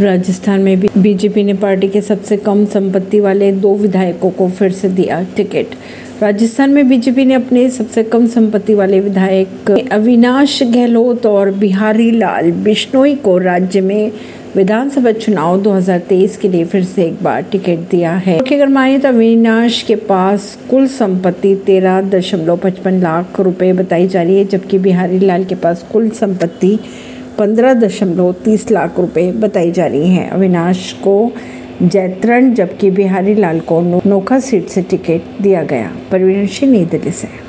राजस्थान में भी बीजेपी ने पार्टी के सबसे कम संपत्ति वाले दो विधायकों को फिर से दिया टिकट। राजस्थान में बीजेपी ने अपने सबसे कम संपत्ति वाले विधायक अविनाश गहलोत और बिहारी लाल बिश्नोई को राज्य में विधानसभा चुनाव 2023 के लिए फिर से एक बार टिकट दिया है। अगर माने तो अविनाश के पास कुल संपत्ति तेरह दशमलव पचपन लाख रुपए बताई जा रही है, जबकि बिहारी लाल के पास कुल संपत्ति पंद्रह दशमलव तीस लाख रुपए बताई जा रही हैं। अविनाश को जैतरण, जबकि बिहारी लाल को नोखा सीट से टिकट दिया गया। परवीन सिंह, नई दिल्ली से।